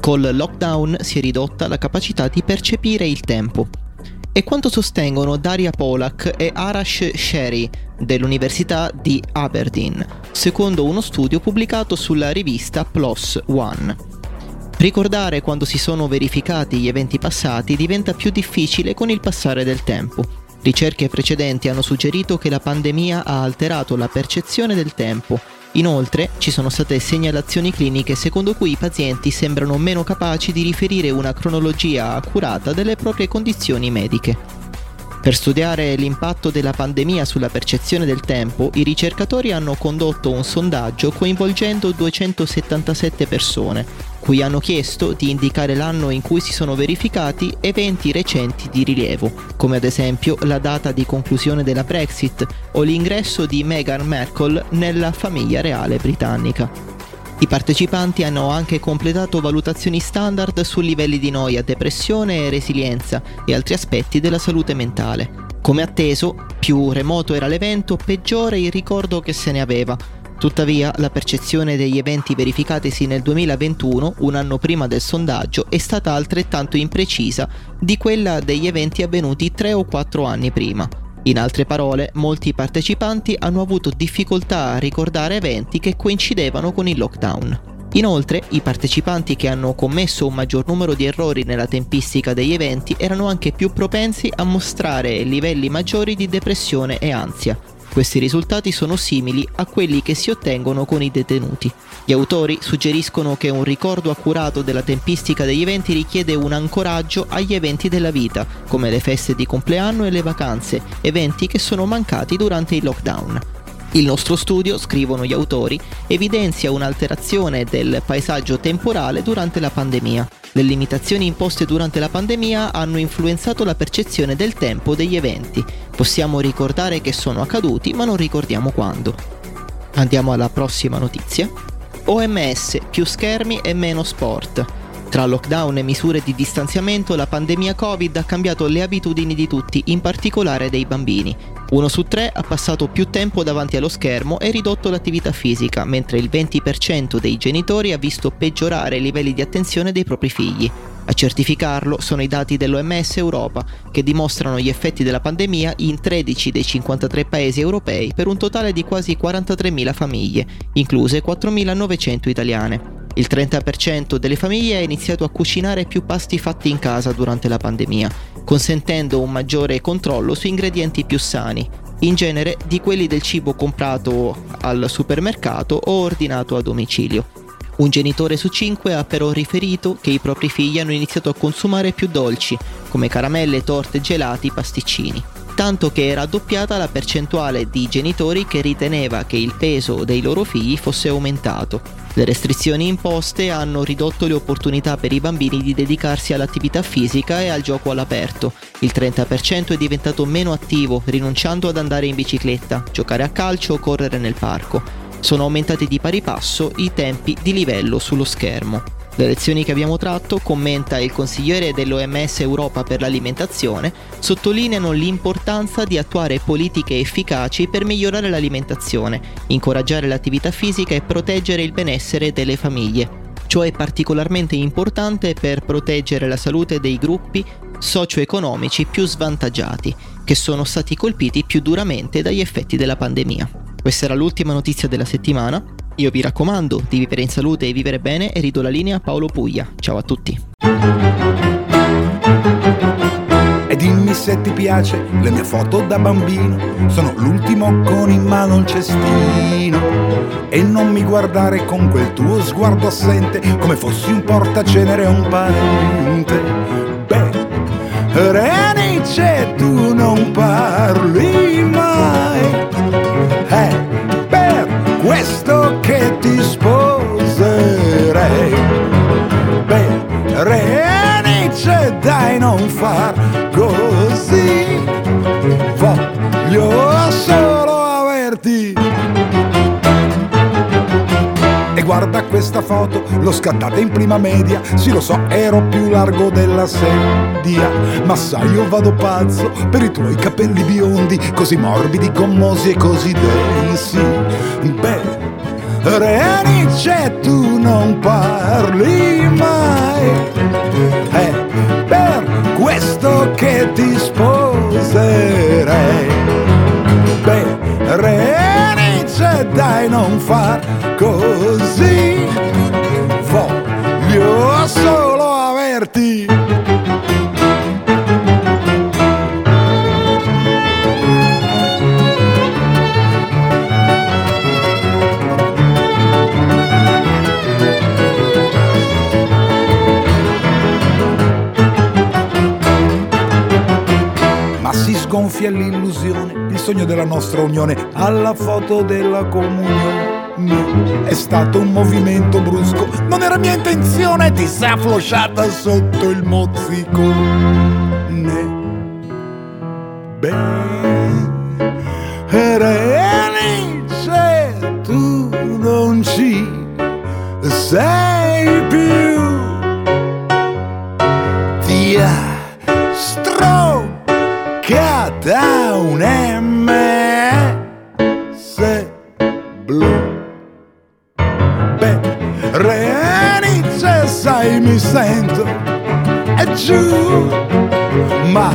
Col lockdown si è ridotta la capacità di percepire il tempo. E quanto sostengono Daria Polak e Arash Sherry dell'Università di Aberdeen, secondo uno studio pubblicato sulla rivista PLOS ONE. Ricordare quando si sono verificati gli eventi passati diventa più difficile con il passare del tempo Ricerche precedenti hanno suggerito che la pandemia ha alterato la percezione del tempo. Inoltre ci sono state segnalazioni cliniche secondo cui i pazienti sembrano meno capaci di riferire una cronologia accurata delle proprie condizioni mediche. Per studiare l'impatto della pandemia sulla percezione del tempo, i ricercatori hanno condotto un sondaggio coinvolgendo 277 persone, cui hanno chiesto di indicare l'anno in cui si sono verificati eventi recenti di rilievo, come ad esempio la data di conclusione della Brexit o l'ingresso di Meghan Markle nella famiglia reale britannica. I partecipanti hanno anche completato valutazioni standard su livelli di noia, depressione e resilienza e altri aspetti della salute mentale. Come atteso, più remoto era l'evento, peggiore il ricordo che se ne aveva. Tuttavia, la percezione degli eventi verificatisi nel 2021, un anno prima del sondaggio, è stata altrettanto imprecisa di quella degli eventi avvenuti tre o quattro anni prima. In altre parole, molti partecipanti hanno avuto difficoltà a ricordare eventi che coincidevano con il lockdown. Inoltre, i partecipanti che hanno commesso un maggior numero di errori nella tempistica degli eventi erano anche più propensi a mostrare livelli maggiori di depressione e ansia, questi risultati sono simili a quelli che si ottengono con i detenuti. Gli autori suggeriscono che un ricordo accurato della tempistica degli eventi richiede un ancoraggio agli eventi della vita, come le feste di compleanno e le vacanze, eventi che sono mancati durante il lockdown. Il nostro studio, scrivono gli autori, evidenzia un'alterazione del paesaggio temporale durante la pandemia. Le limitazioni imposte durante la pandemia hanno influenzato la percezione del tempo degli eventi. Possiamo ricordare che sono accaduti, ma non ricordiamo quando. Andiamo alla prossima notizia. OMS, più schermi e meno sport. Tra lockdown e misure di distanziamento, la pandemia Covid ha cambiato le abitudini di tutti, in particolare dei bambini. Uno su tre ha passato più tempo davanti allo schermo e ridotto l'attività fisica, mentre il 20% dei genitori ha visto peggiorare i livelli di attenzione dei propri figli. A certificarlo sono i dati dell'OMS Europa, che dimostrano gli effetti della pandemia in 13 dei 53 paesi europei per un totale di quasi 43.000 famiglie, incluse 4.900 italiane. Il 30% delle famiglie ha iniziato a cucinare più pasti fatti in casa durante la pandemia, consentendo un maggiore controllo su ingredienti più sani, in genere di quelli del cibo comprato al supermercato o ordinato a domicilio. Un genitore su cinque ha però riferito che i propri figli hanno iniziato a consumare più dolci, come caramelle, torte, gelati, pasticcini tanto che era raddoppiata la percentuale di genitori che riteneva che il peso dei loro figli fosse aumentato. Le restrizioni imposte hanno ridotto le opportunità per i bambini di dedicarsi all'attività fisica e al gioco all'aperto. Il 30% è diventato meno attivo, rinunciando ad andare in bicicletta, giocare a calcio o correre nel parco. Sono aumentati di pari passo i tempi di livello sullo schermo. Le lezioni che abbiamo tratto, commenta il consigliere dell'OMS Europa per l'alimentazione, sottolineano l'importanza di attuare politiche efficaci per migliorare l'alimentazione, incoraggiare l'attività fisica e proteggere il benessere delle famiglie. Ciò è particolarmente importante per proteggere la salute dei gruppi socio-economici più svantaggiati, che sono stati colpiti più duramente dagli effetti della pandemia. Questa era l'ultima notizia della settimana. Io vi raccomando di vivere in salute e vivere bene e ridò la linea a Paolo Puglia. Ciao a tutti. E dimmi se ti piace le mie foto da bambino. Sono l'ultimo con in mano il cestino. E non mi guardare con quel tuo sguardo assente, come fossi un portacenere o un parente. Beh, Renice, tu non parli mai. Eh, che ti sposerei. Beh, Renice, dai non far così. Voglio solo averti. E guarda questa foto, l'ho scattata in prima media. Sì, lo so, ero più largo della sedia. Ma sai, io vado pazzo per i tuoi capelli biondi, così morbidi, commosi e così densi. Beh, Renice, tu non parli mai. È per questo che ti sposerei. Beh, Renice, dai, non far sgonfia l'illusione, il sogno della nostra unione alla foto della comunione. È stato un movimento brusco, non era mia intenzione, ti sei afflosciata sotto il mozzico. Ne. Bene, Renice, tu non ci sei Beh, Renice, sai, mi sento è giù, ma